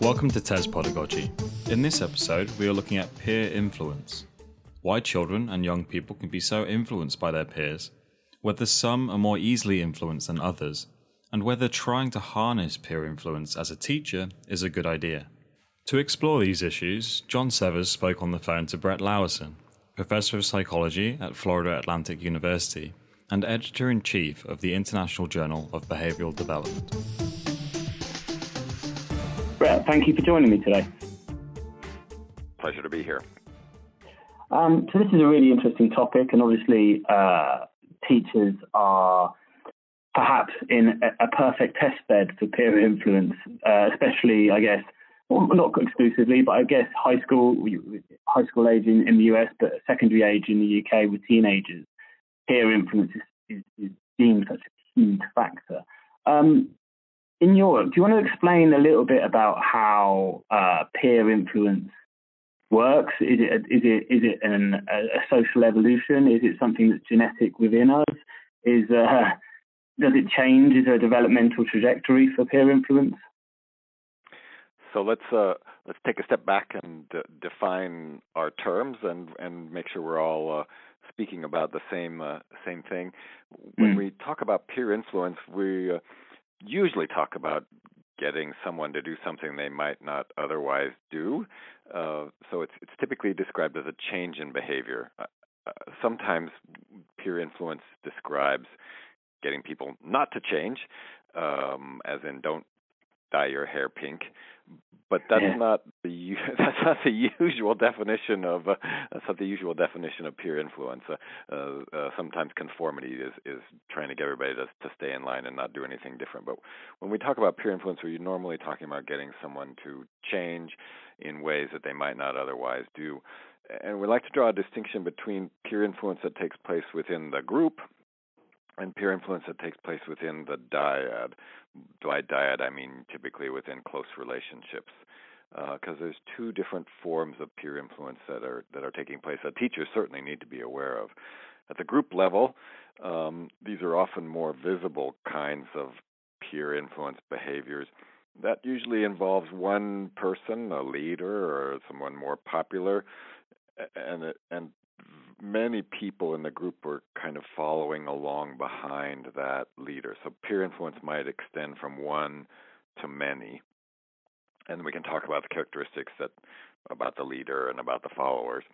Welcome to TES Pedagogy. In this episode, we are looking at peer influence. Why children and young people can be so influenced by their peers, whether some are more easily influenced than others, and whether trying to harness peer influence as a teacher is a good idea. To explore these issues, John Severs spoke on the phone to Brett Laursen, professor of psychology at Florida Atlantic University and editor in chief of the International Journal of Behavioral Development. Brett, thank you for joining me today. Pleasure to be here. Um, so this is a really interesting topic, and obviously, uh, teachers are perhaps in a, a, perfect test bed for peer influence, uh, especially, I guess, well, not exclusively, but I guess high school, high school age in, in, the US, but secondary age in the UK with teenagers. Peer influence is, is, is deemed such a huge factor. Um, in Europe, do you want to explain a little bit about how uh, peer influence works? Is it is it is it an, a, social evolution? Is it something that's genetic within us? Is uh, does it change? Is there a developmental trajectory for peer influence? So let's uh, let's take a step back and uh, define our terms and and make sure we're all uh, speaking about the same uh, same thing. When mm. we talk about peer influence, we uh, usually talk about getting someone to do something they might not otherwise do. Uh, so it's it's typically described as a change in behavior. Uh, uh, sometimes peer influence describes getting people not to change, um, as in don't dye your hair pink but that's yeah. not the that's not the usual definition of uh, that's not the usual definition of peer influence. Uh, uh, uh, sometimes conformity is is trying to get everybody to to stay in line and not do anything different. But when we talk about peer influence, we're normally talking about getting someone to change in ways that they might not otherwise do. And we like to draw a distinction between peer influence that takes place within the group and peer influence that takes place within the dyad. By dyad, I mean typically within close relationships, because uh, there's two different forms of peer influence that are that are taking place that teachers certainly need to be aware of. At the group level, um, these are often more visible kinds of peer influence behaviors. That usually involves one person, a leader, or someone more popular, and and many people in the group were kind of following along behind that leader. So peer influence might extend from one to many. And we can talk about the characteristics that about the leader and about the followers.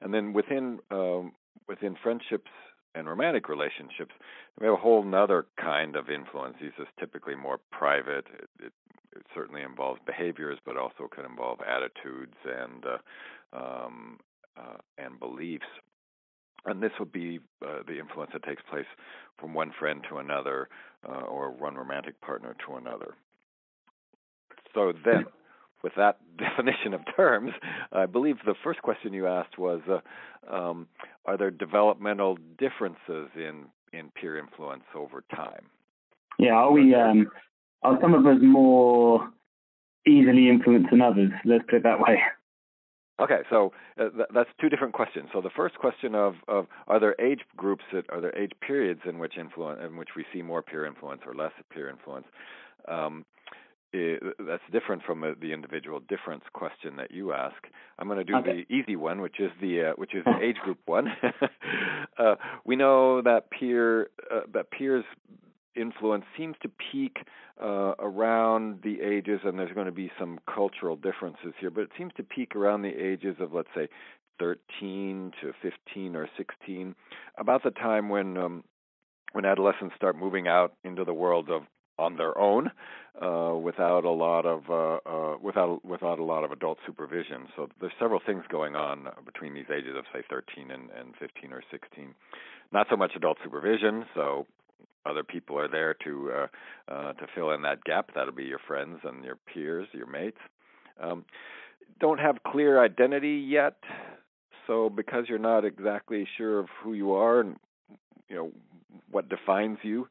And then within um, within friendships and romantic relationships, we have a whole other kind of influence. These is typically more private. It, it, it certainly involves behaviors, but also can involve attitudes and uh, um, uh, and beliefs and this would be uh, the influence that takes place from one friend to another uh, or one romantic partner to another. So then, with that definition of terms, I believe the first question you asked was, uh, um, are there developmental differences in in peer influence over time? Yeah, are we? Um, are some of us more easily influenced than others? Let's put it that way. Okay, so uh, th- that's two different questions. So the first question of, of are there age groups that are there age periods in which influence in which we see more peer influence or less peer influence? Um, it, that's different from a, the individual difference question that you ask. I'm going to do okay. the easy one, which is the uh, which is the age group one. uh, we know that peer uh, that peers influence seems to peak uh, around the ages, and there's going to be some cultural differences here, but it seems to peak around the ages of, let's say, 13 to 15 or 16, about the time when um, when adolescents start moving out into the world of on their own uh, without a lot of uh, uh, without without a lot of adult supervision. So there's several things going on between these ages of say 13 and, and 15 or 16. Not so much adult supervision, so other people are there to uh, uh, to fill in that gap. That'll be your friends and your peers, your mates. Um, don't have clear identity yet, so because you're not exactly sure of who you are and you know what defines you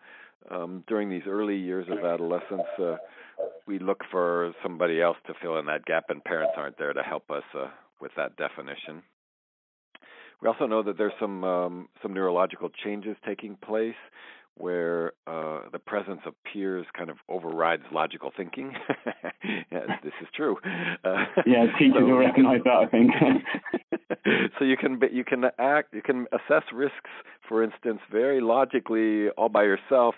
um, during these early years of adolescence, uh, we look for somebody else to fill in that gap, and parents aren't there to help us uh, with that definition. We also know that there's some um, some neurological changes taking place where uh, the presence of peers kind of overrides logical thinking. yes, this is true. Uh, yeah, teachers so, will recognize that. I think. so you can you can act you can assess risks, for instance, very logically all by yourself.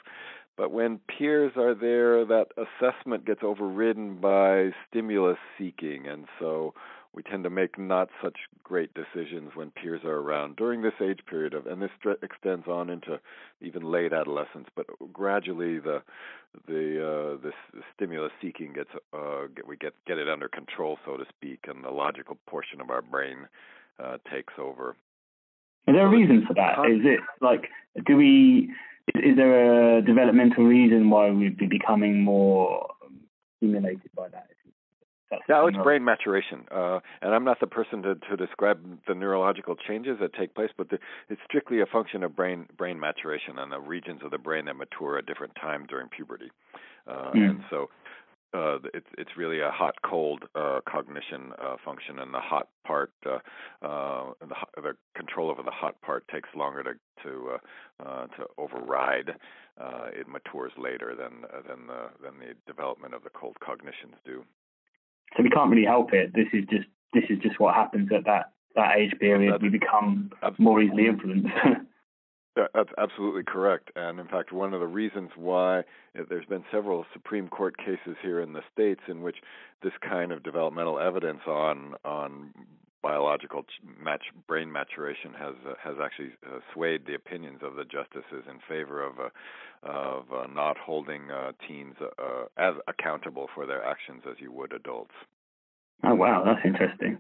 But when peers are there, that assessment gets overridden by stimulus seeking, and so we tend to make not such great decisions when peers are around during this age period of and this extends on into even late adolescence but gradually the the uh this stimulus seeking gets uh get, we get get it under control so to speak and the logical portion of our brain uh takes over. Is there a reason for that. is it like do we is there a developmental reason why we'd be becoming more stimulated by that yeah, it's brain maturation, uh, and I'm not the person to, to describe the neurological changes that take place, but the, it's strictly a function of brain brain maturation and the regions of the brain that mature at different times during puberty, uh, mm. and so uh, it's it's really a hot cold uh, cognition uh, function, and the hot part, uh, uh, the, the control over the hot part takes longer to to uh, uh, to override. Uh, it matures later than than the than the development of the cold cognitions do. So we can't really help it. This is just this is just what happens at that that age period. we become more easily influenced. That's absolutely correct. And in fact, one of the reasons why eh, there's been several Supreme Court cases here in the states in which this kind of developmental evidence on on biological match, brain maturation has uh, has actually uh, swayed the opinions of the justices in favor of uh, of uh, not holding uh, teens uh, as accountable for their actions as you would adults. Oh wow, that's interesting.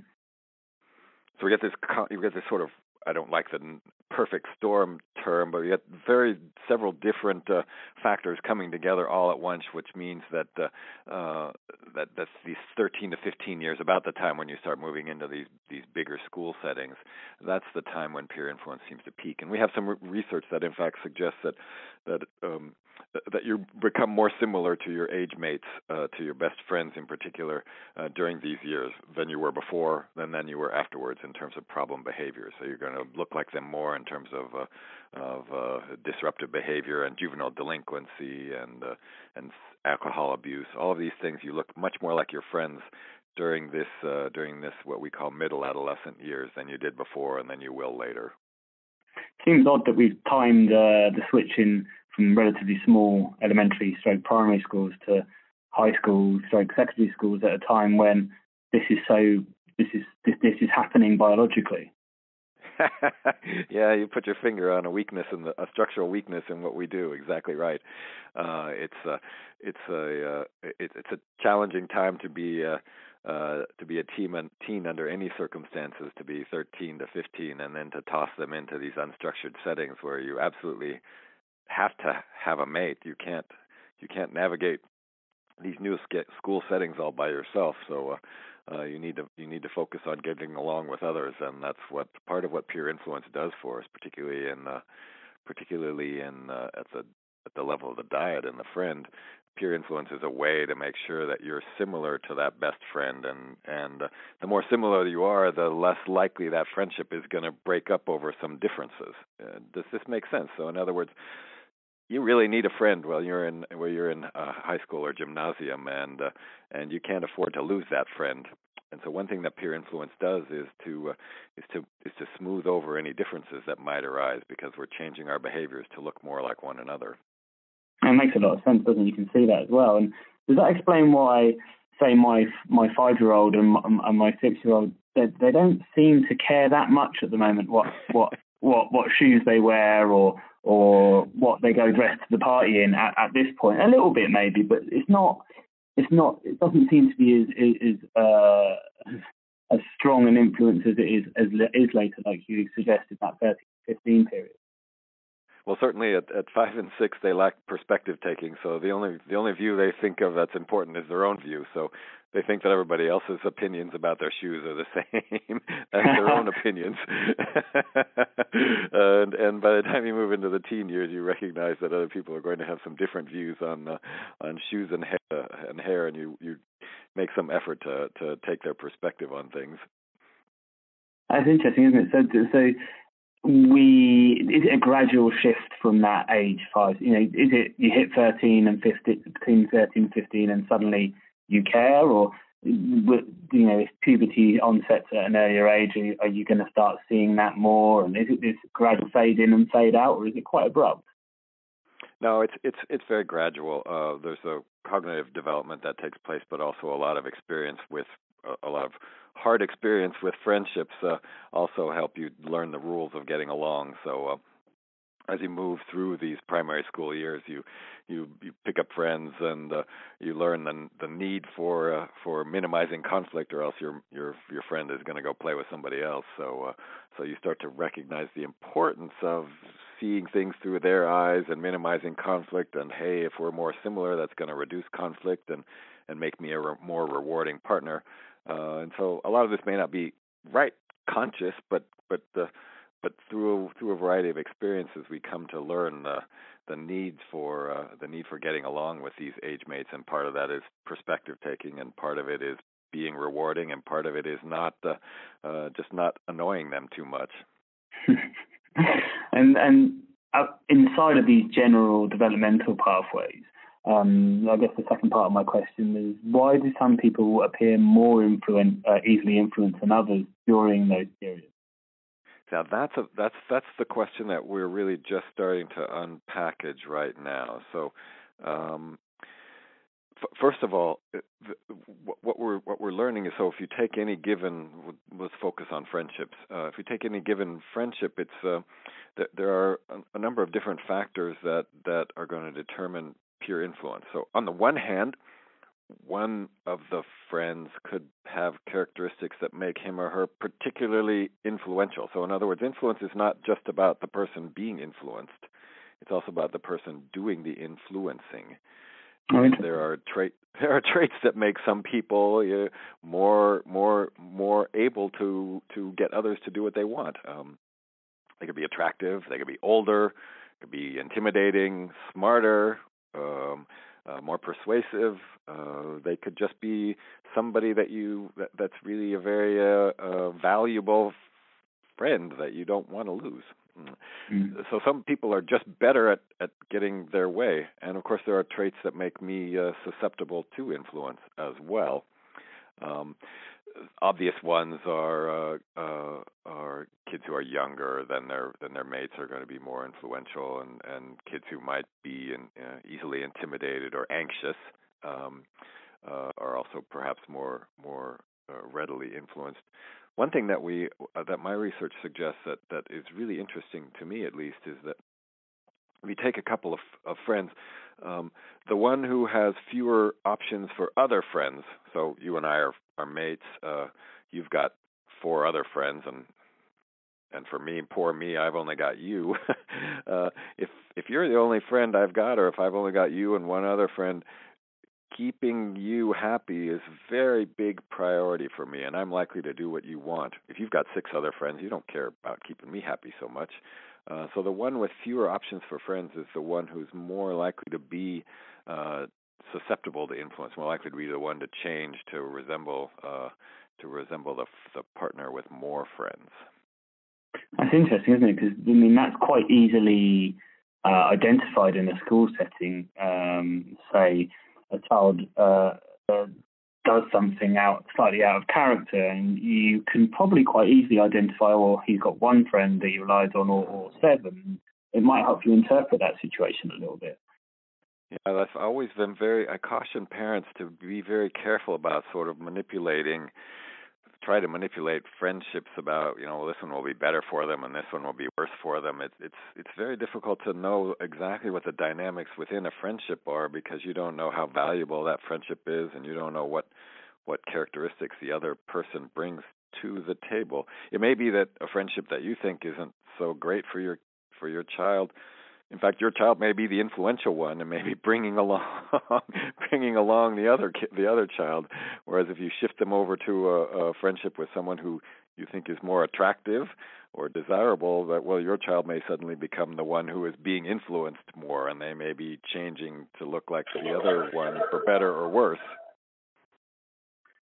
So we get this you get this sort of I don't like the perfect storm term, but we get very several different uh, factors coming together all at once, which means that uh, uh, that that's these 13 to 15 years, about the time when you start moving into these these bigger school settings. That's the time when peer influence seems to peak, and we have some research that in fact suggests that that um, that you become more similar to your age mates, uh, to your best friends in particular, uh, during these years than you were before, than than you were afterwards in terms of problem behavior. So you're going to look like them more in terms of uh, of uh, disruptive behavior and juvenile delinquency and uh, and alcohol abuse. All of these things, you look much more like your friends during this uh, during this what we call middle adolescent years than you did before, and than you will later. Seems odd that we've timed uh, the switch in from relatively small elementary stroke primary schools to high school stroke secondary schools at a time when this is so this is this, this is happening biologically. yeah, you put your finger on a weakness in the a structural weakness in what we do. Exactly right. Uh, it's a it's a uh, it, it's a challenging time to be uh, uh, to be a teen teen under any circumstances. To be 13 to 15, and then to toss them into these unstructured settings where you absolutely have to have a mate. You can't you can't navigate these new school settings all by yourself. So uh, uh, you need to you need to focus on getting along with others, and that's what part of what peer influence does for us, particularly in uh, particularly in uh, at the at the level of the dyad and the friend. Peer influence is a way to make sure that you're similar to that best friend, and and uh, the more similar you are, the less likely that friendship is going to break up over some differences. Uh, does this make sense? So, in other words, you really need a friend while you're in where you're in uh, high school or gymnasium, and uh, and you can't afford to lose that friend. And so, one thing that peer influence does is to uh, is to is to smooth over any differences that might arise because we're changing our behaviors to look more like one another. It makes a lot of sense, doesn't it? You can see that as well. And does that explain why, say, my my five year old and my, and my six year old they, they don't seem to care that much at the moment what what what what shoes they wear or or what they go dressed to the party in at, at this point. A little bit maybe, but it's not. It's not. It doesn't seem to be as as uh, as strong an influence as it is as is later, like you suggested that 30 15 period. Well, certainly at, at five and six, they lack perspective taking. So the only the only view they think of that's important is their own view. So they think that everybody else's opinions about their shoes are the same as their own opinions. and and by the time you move into the teen years, you recognize that other people are going to have some different views on uh, on shoes and hair, uh, and hair, and you you make some effort to to take their perspective on things. That's interesting, isn't it? So so we is it a gradual shift from that age five? You know, is it you hit 13 and 15, between 13 and 15, and suddenly you care, or you know, if puberty onsets at an earlier age, are you, are you going to start seeing that more? And is it this gradual fade in and fade out, or is it quite abrupt? No, it's it's it's very gradual. Uh, there's a cognitive development that takes place, but also a lot of experience with a, lot of hard experience with friendships uh, also help you learn the rules of getting along. So uh, as you move through these primary school years, you you you pick up friends and uh, you learn the the need for uh, for minimizing conflict, or else your your your friend is going to go play with somebody else. So uh, so you start to recognize the importance of seeing things through their eyes and minimizing conflict. And hey, if we're more similar, that's going to reduce conflict and and make me a re- more rewarding partner. Uh, and so a lot of this may not be right conscious, but but but through through a variety of experiences, we come to learn the the needs for uh, the need for getting along with these age mates, and part of that is perspective taking, and part of it is being rewarding, and part of it is not uh, uh, just not annoying them too much. and and inside of these general developmental pathways, um, I guess the second part of my question is why do some people appear more influent, uh, easily influenced than others during those periods? Now that's a that's that's the question that we're really just starting to unpackage right now. So, um, f- first of all, uh, what we're what we're learning is so if you take any given let's focus on friendships. Uh, if you take any given friendship, it's uh, th- there are a, a number of different factors that that are going to determine peer influence. So on the one hand, one of the friends could have characteristics that make him or her particularly influential. So, in other words, influence is not just about the person being influenced, it's also about the person doing the influencing. There are trait there are traits that make some people uh, more more more able to to get others to do what they want. Um, they could be attractive, they could be older, could be intimidating, smarter, um, uh, more persuasive. Uh, they could just be somebody that you that, that's really a very uh, uh, valuable friend that you don't want to lose. Mm. So some people are just better at at getting their way, and of course there are traits that make me uh, susceptible to influence as well. Um, obvious ones are uh, uh, are kids who are younger than their than their mates are going to be more influential, and and kids who might be in, uh, easily intimidated or anxious um, uh, are also perhaps more more uh, readily influenced. One thing that we uh, that my research suggests that that is really interesting to me at least is that we take a couple of, of friends, um, the one who has fewer options for other friends. So you and I are are mates. Uh, you've got four other friends, and and for me, poor me, I've only got you. uh, if if you're the only friend I've got, or if I've only got you and one other friend, keeping you happy is very big priority for me, and I'm likely to do what you want. If you've got six other friends, you don't care about keeping me happy so much. Uh, so the one with fewer options for friends is the one who's more likely to be uh, susceptible to influence, more likely to be the one to change to resemble uh, to resemble the, the partner with more friends. That's interesting, isn't it? Because I mean that's quite easily uh, identified in a school setting. Um, say a child uh, uh does something out slightly out of character, and you can probably quite easily identify, well, he's got one friend that he relies on, or, or seven. It might help you interpret that situation a little bit. Yeah, I've always been very. I caution parents to be very careful about sort of manipulating, try to manipulate friendships about you know this one will be better for them and this one will be worse for them. It's it's it's very difficult to know exactly what the dynamics within a friendship are because you don't know how valuable that friendship is and you don't know what what characteristics the other person brings to the table. It may be that a friendship that you think isn't so great for your for your child in fact, your child may be the influential one and maybe bringing along bringing along the other the other child. Whereas if you shift them over to a, a friendship with someone who you think is more attractive or desirable, that well, your child may suddenly become the one who is being influenced more, and they may be changing to look like the other one for better or worse.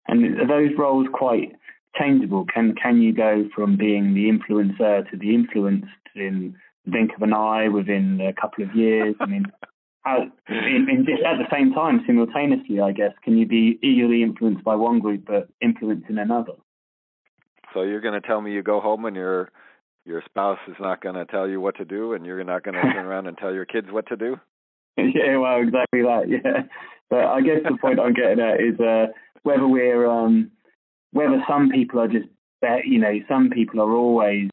And are those roles quite changeable? Can can you go from being the influencer to the influenced in blink of an eye within a couple of years? I mean, how, in, in just at the same time, simultaneously, I guess, can you be eagerly influenced by one group but influencing another? So you're going to tell me you go home and your your spouse is not going to tell you what to do, and you're not going to turn around and tell your kids what to do? yeah, well, exactly that. Yeah, but I guess the point I'm getting at is uh, whether we're um, whether some people are just you know some people are always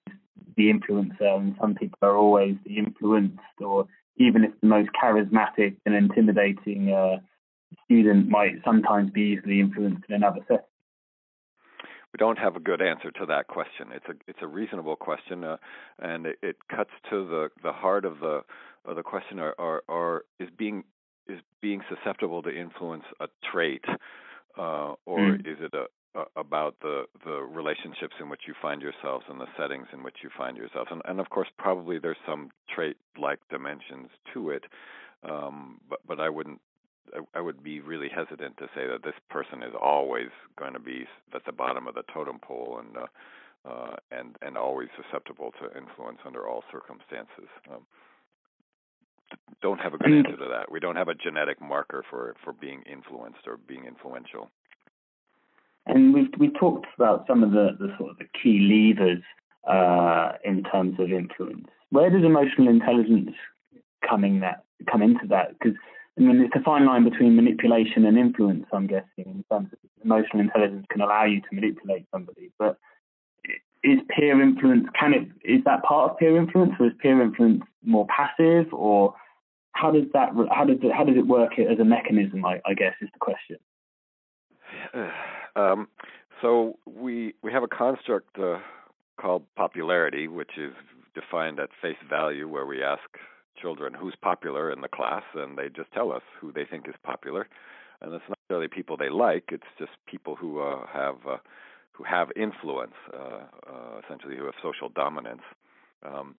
the influencer and some people are always the influenced, or even if the most charismatic and intimidating uh, student might sometimes be easily influenced in another setting we don't have a good answer to that question. It's a it's a reasonable question, uh, and it, it, cuts to the the heart of the of the question: or, or, or is being is being susceptible to influence a trait, uh, or mm. is it a, about the the relationships in which you find yourselves and the settings in which you find yourselves? And, and of course, probably there's some trait like dimensions to it, um, but but I wouldn't I, would be really hesitant to say that this person is always going to be at the bottom of the totem pole and uh, uh, and and always susceptible to influence under all circumstances. Um, don't have a good answer to that. We don't have a genetic marker for for being influenced or being influential. And we've we talked about some of the, the sort of the key levers uh, in terms of influence. Where does emotional intelligence coming that come into that? Because I mean, it's a fine line between manipulation and influence. I'm guessing in terms of emotional intelligence can allow you to manipulate somebody, but is peer influence can it is that part of peer influence or is peer influence more passive or how does that how does it how does it work as a mechanism I, I guess is the question um, so we we have a construct uh, called popularity which is defined at face value where we ask children who's popular in the class, and they just tell us who they think is popular. And it's not really people they like; it's just people who uh, have uh, who have influence, uh, uh, essentially who have social dominance. Um,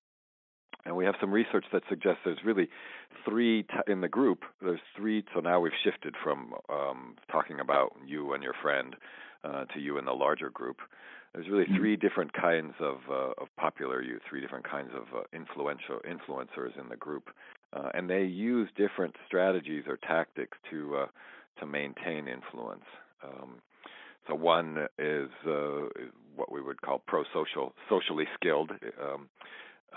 and we have some research that suggests there's really three t- in the group. There's three. So now we've shifted from um, talking about you and your friend uh, to you and the larger group. There's really mm-hmm. three different kinds of uh, of popular youth, three different kinds of uh, influential influencers in the group, uh, and they use different strategies or tactics to uh, to maintain influence. Um, so one is, uh, is what we would call pro-social, socially skilled, um,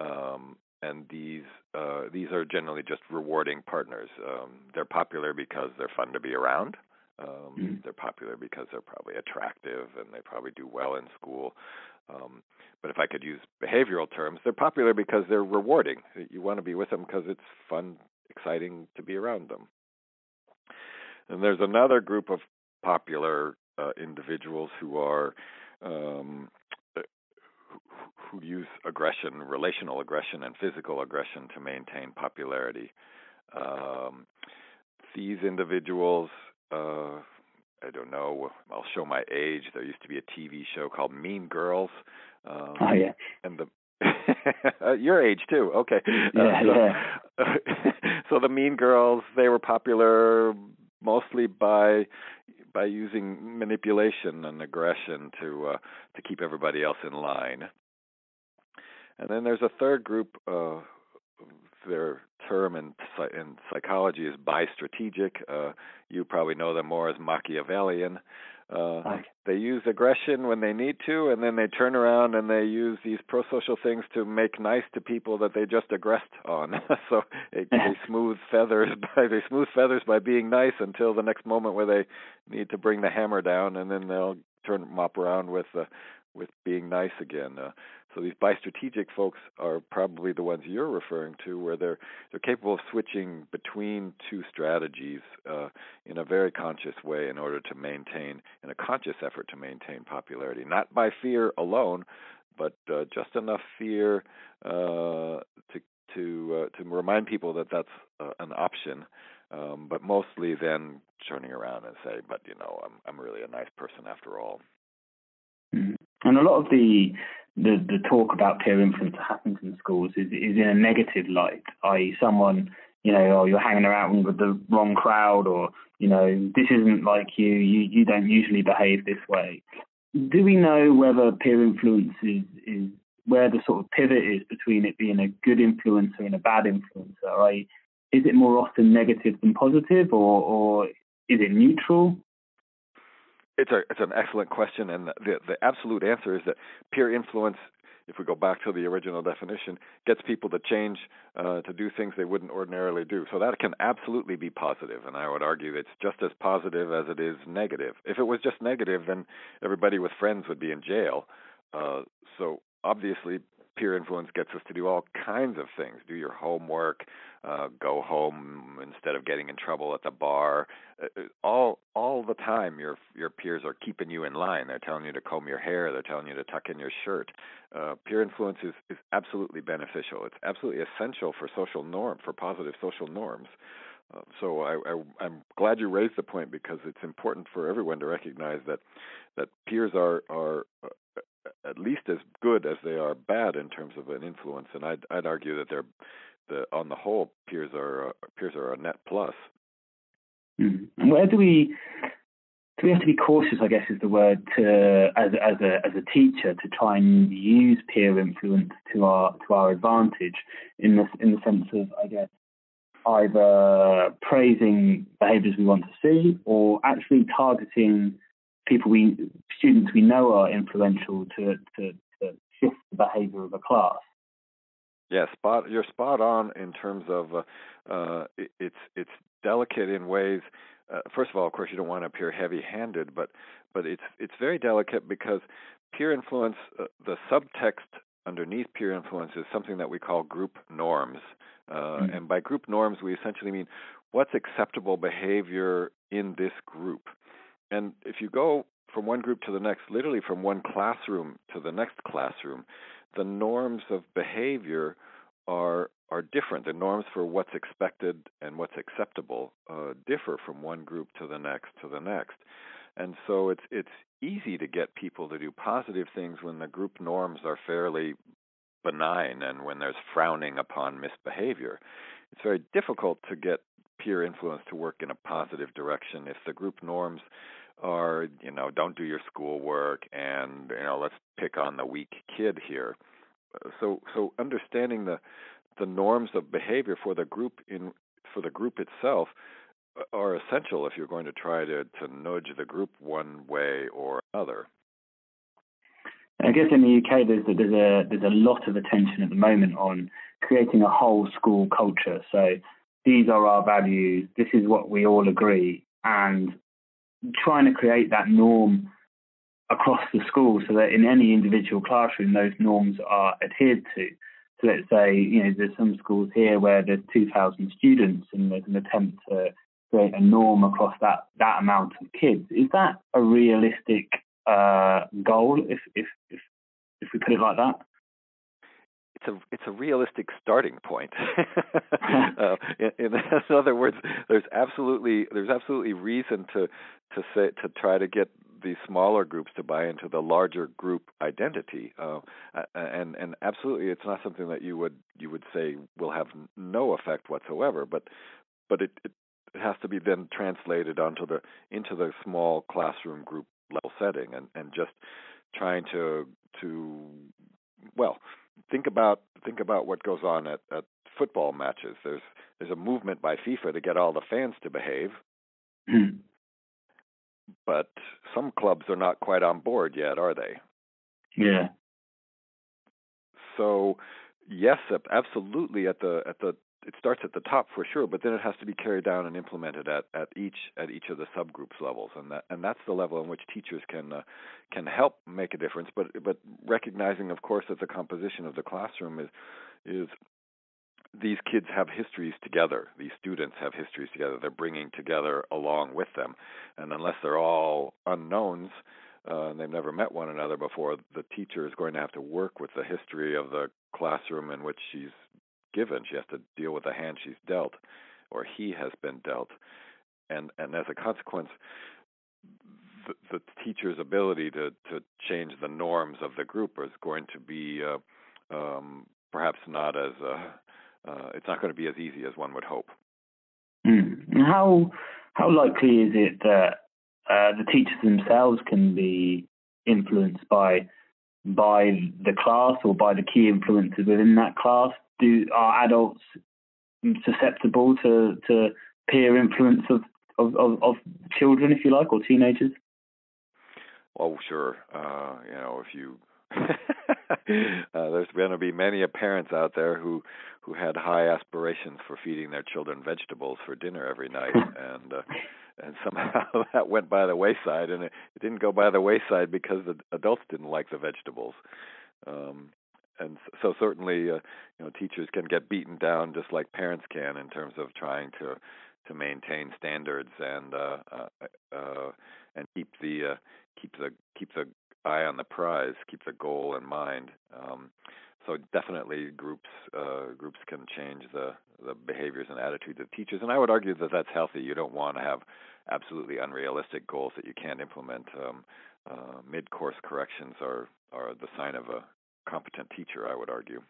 um, and these uh, these are generally just rewarding partners. Um, they're popular because they're fun to be around. Um, mm-hmm. They're popular because they're probably attractive and they probably do well in school. Um, but if I could use behavioral terms, they're popular because they're rewarding. You want to be with them because it's fun, exciting to be around them. And there's another group of popular uh, individuals who are um, who use aggression, relational aggression, and physical aggression to maintain popularity. Um, these individuals uh I don't know. I'll show my age. There used to be a TV show called Mean Girls. Um, oh yeah. And the uh, your age too. Okay. Yeah, uh, so, yeah. so the Mean Girls, they were popular mostly by by using manipulation and aggression to uh, to keep everybody else in line. And then there's a third group. Uh, their term in, in psychology is bistrategic. Uh, you probably know them more as Machiavellian. Uh, They use aggression when they need to, and then they turn around and they use these pro-social things to make nice to people that they just aggressed on. so it, they smooth feathers by they smooth feathers by being nice until the next moment where they need to bring the hammer down, and then they'll turn mop around with uh, with being nice again. Uh, so these bistrategic folks are probably the ones you're referring to, where they're they're capable of switching between two strategies uh, in a very conscious way in order to maintain, in a conscious effort to maintain popularity, not by fear alone, but uh, just enough fear uh, to to uh, to remind people that that's uh, an option. Um, but mostly then turning around and say, but you know, I'm I'm really a nice person after all. Mm-hmm. And a lot of the the, the talk about peer influence that happens in schools is, is in a negative light, i.e., someone, you know, oh, you're hanging around with the wrong crowd, or, you know, this isn't like you, you, you don't usually behave this way. do we know whether peer influence is, is where the sort of pivot is between it being a good influencer and a bad influencer? Right? Is it more often negative than positive, or, or is it neutral? It's a it's an excellent question, and the the absolute answer is that peer influence if we go back to the original definition, gets people to change uh, to do things they wouldn't ordinarily do. So that can absolutely be positive, and I would argue it's just as positive as it is negative. If it was just negative, then everybody with friends would be in jail. Uh, so obviously, peer influence gets us to do all kinds of things. Do your homework uh go home instead of getting in trouble at the bar. Uh, uh, all all the time your your peers are keeping you in line. They're telling you to comb your hair. They're telling you to tuck in your shirt. Uh peer influence is is absolutely beneficial. It's absolutely essential for social norm for positive social norms. Uh, so I, I, I'm glad you raised the point because it's important for everyone to recognize that that peers are are uh, at least as good as they are bad in terms of an influence. And I'd I'd argue that they're the on the whole peers are uh, peers are a net plus. Mm. And where do we do we have to be cautious? I guess is the word to as as a as a teacher to try and use peer influence to our to our advantage in this in the sense of I guess either praising behaviours we want to see or actually targeting people we students we know are influential to to, to shift the behaviour of a class. Yeah, spot. You're spot on in terms of uh, uh, it, it's it's delicate in ways. Uh, first of all, of course, you don't want to appear heavy-handed, but but it's it's very delicate because peer influence, uh, the subtext underneath peer influence is something that we call group norms, uh, mm-hmm. and by group norms we essentially mean what's acceptable behavior in this group. And if you go from one group to the next, literally from one classroom to the next classroom, the norms of behavior are are different. The norms for what's expected and what's acceptable uh, differ from one group to the next to the next, and so it's it's easy to get people to do positive things when the group norms are fairly benign and when there's frowning upon misbehavior. It's very difficult to get peer influence to work in a positive direction. If the group norms are you know don't do your schoolwork and you know let's pick on the weak kid here. So so understanding the the norms of behavior for the group in for the group itself uh, are essential if you're going to try to to nudge the group one way or another I guess in the UK there's a, there's a there's a lot of attention at the moment on creating a whole school culture. So these are our values. This is what we all agree, and trying to create that norm across the school so that in any individual classroom those norms are adhered to. So let's say, you know, there's some schools here where there's 2,000 students and there's an attempt to create a norm across that, that amount of kids. Is that a realistic uh, goal, if, if, if, if we put it like that? it's a it's a realistic starting point. uh, in, in, other words, there's absolutely there's absolutely reason to to say to try to get these smaller groups to buy into the larger group identity, uh, and and absolutely, it's not something that you would you would say will have no effect whatsoever. But but it, it has to be then translated onto the into the small classroom group level setting, and and just trying to to well think about think about what goes on at, at football matches. There's there's a movement by FIFA to get all the fans to behave. Hmm. but some clubs are not quite on board yet, are they? Yeah. So, yes, absolutely at the at the it starts at the top for sure, but then it has to be carried down and implemented at, at each at each of the subgroups levels, and that and that's the level in which teachers can uh, can help make a difference. But but recognizing, of course, that the composition of the classroom is is these kids have histories together. These students have histories together. They're bringing together along with them, and unless they're all unknowns. Uh, and they've never met one another before, the teacher is going to have to work with the history of the classroom in which she's given. She has to deal with the hand she's dealt, or he has been dealt, and and as a consequence, the, the teacher's ability to to change the norms of the group is going to be uh, um, perhaps not as uh, uh, it's not going to be as easy as one would hope. Mm. How how likely is it that uh, the teachers themselves can be influenced by by the class or by the key influences within that class? Do are adults susceptible to, to peer influence of, of, of, of children, if you like, or teenagers? Oh, sure. Uh, you know, if you uh, there's going to be many parents out there who who had high aspirations for feeding their children vegetables for dinner every night, and uh, and somehow that went by the wayside, and it, it didn't go by the wayside because the adults didn't like the vegetables. Um, and so certainly, uh, you know, teachers can get beaten down just like parents can in terms of trying to to maintain standards and uh, uh, uh, and keep the uh, keep the keep the eye on the prize, keep the goal in mind. Um, so definitely, groups uh, groups can change the the behaviors and attitudes of teachers, and I would argue that that's healthy. You don't want to have absolutely unrealistic goals that you can't implement. Um, uh, mid-course corrections are are the sign of a competent teacher, I would argue.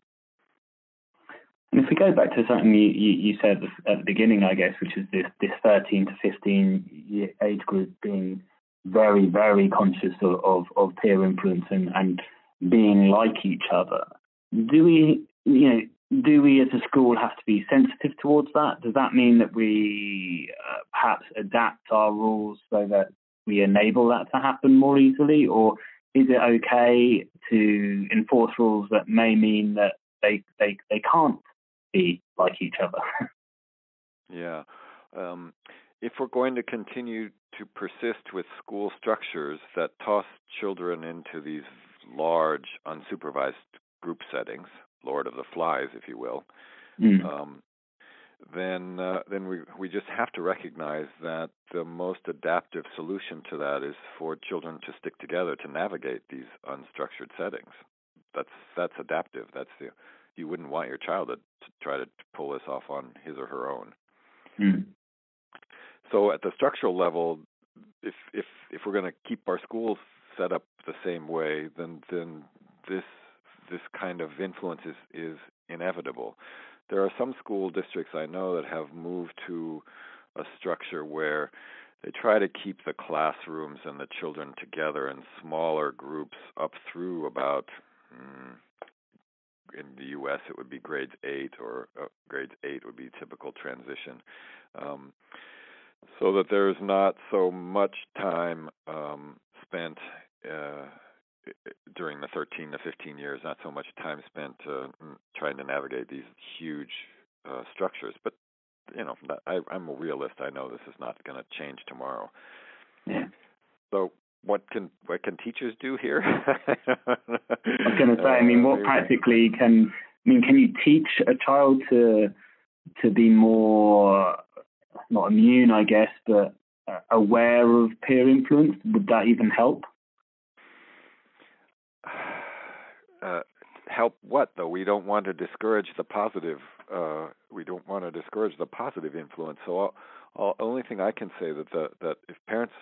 And if we go back to something you, you, you said at the beginning, I guess, which is this, this 13 to 15 year age group being very, very conscious of, of, of peer influence and, and being like each other. Do we, you know, do we as a school have to be sensitive towards that? Does that mean that we uh, perhaps adapt our rules so that we enable that to happen more easily, or is it okay to enforce rules that may mean that they they they can't be like each other? yeah. Um, if we're going to continue to persist with school structures that toss children into these large, unsupervised group settings, Lord of the Flies, if you will, mm. um, then uh, then we we just have to recognize that the most adaptive solution to that is for children to stick together to navigate these unstructured settings. That's that's adaptive. That's the you wouldn't want your child to, to try to pull this off on his or her own. Mm. So at the structural level, if if if we're going to keep our schools set up the same way, then then this this kind of influence is is inevitable there are some school districts I know that have moved to a structure where they try to keep the classrooms and the children together in smaller groups up through about mm, in the U.S. it would be grades eight or uh, grades eight would be typical transition, um, so that there's not so much time um, spent uh, during the 13 to 15 years, not so much time spent uh, trying to navigate these huge uh, structures. But you know, I, I'm a realist. I know this is not going to change tomorrow. Yeah. So what can what can teachers do here? I was going to say. I mean, what practically can I mean? Can you teach a child to to be more not immune, I guess, but uh, aware of peer influence? Would that even help? uh, help what though? We don't want to discourage the positive. Uh, we don't want to discourage the positive influence. So, all, only thing I can say that the, that if parents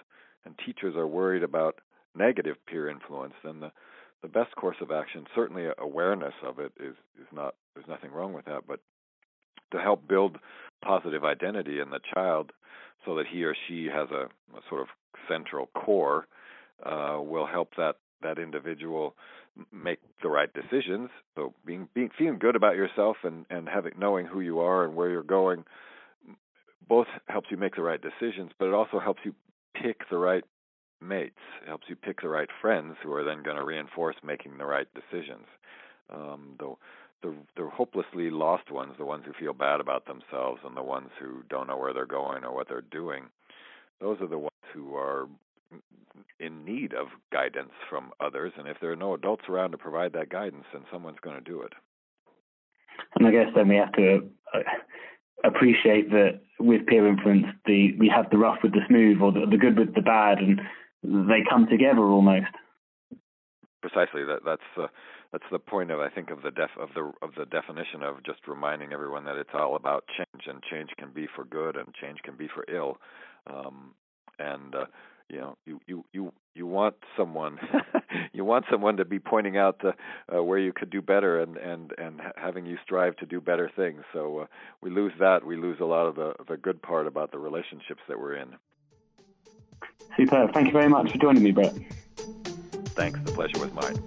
and teachers are worried about negative peer influence, then the the best course of action, certainly awareness of it, is is not. There's nothing wrong with that, but to help build positive identity in the child, so that he or she has a, a sort of central core, uh, will help that that individual make the right decisions. So being, being feeling good about yourself and and having knowing who you are and where you're going both helps you make the right decisions, but it also helps you pick the right mates. It helps you pick the right friends who are then going to reinforce making the right decisions. Um, the, the the hopelessly lost ones, the ones who feel bad about themselves, and the ones who don't know where they're going or what they're doing, those are the ones who are in need of guidance from others, and if there are no adults around to provide that guidance, then someone's going to do it. And I guess then we have to uh, appreciate that with peer influence, the we have the rough with the smooth, or the, the good with the bad, and they come together almost. Precisely. That that's uh, that's the point of I think of the def of the of the definition of just reminding everyone that it's all about change, and change can be for good, and change can be for ill. Um, and uh, you know you you you you want someone you want someone to be pointing out the, uh, where you could do better and and and having you strive to do better things. So uh, we lose that. We lose a lot of the the good part about the relationships that we're in. Super. Thank you very much for joining me brett. Thanks. The pleasure was mine.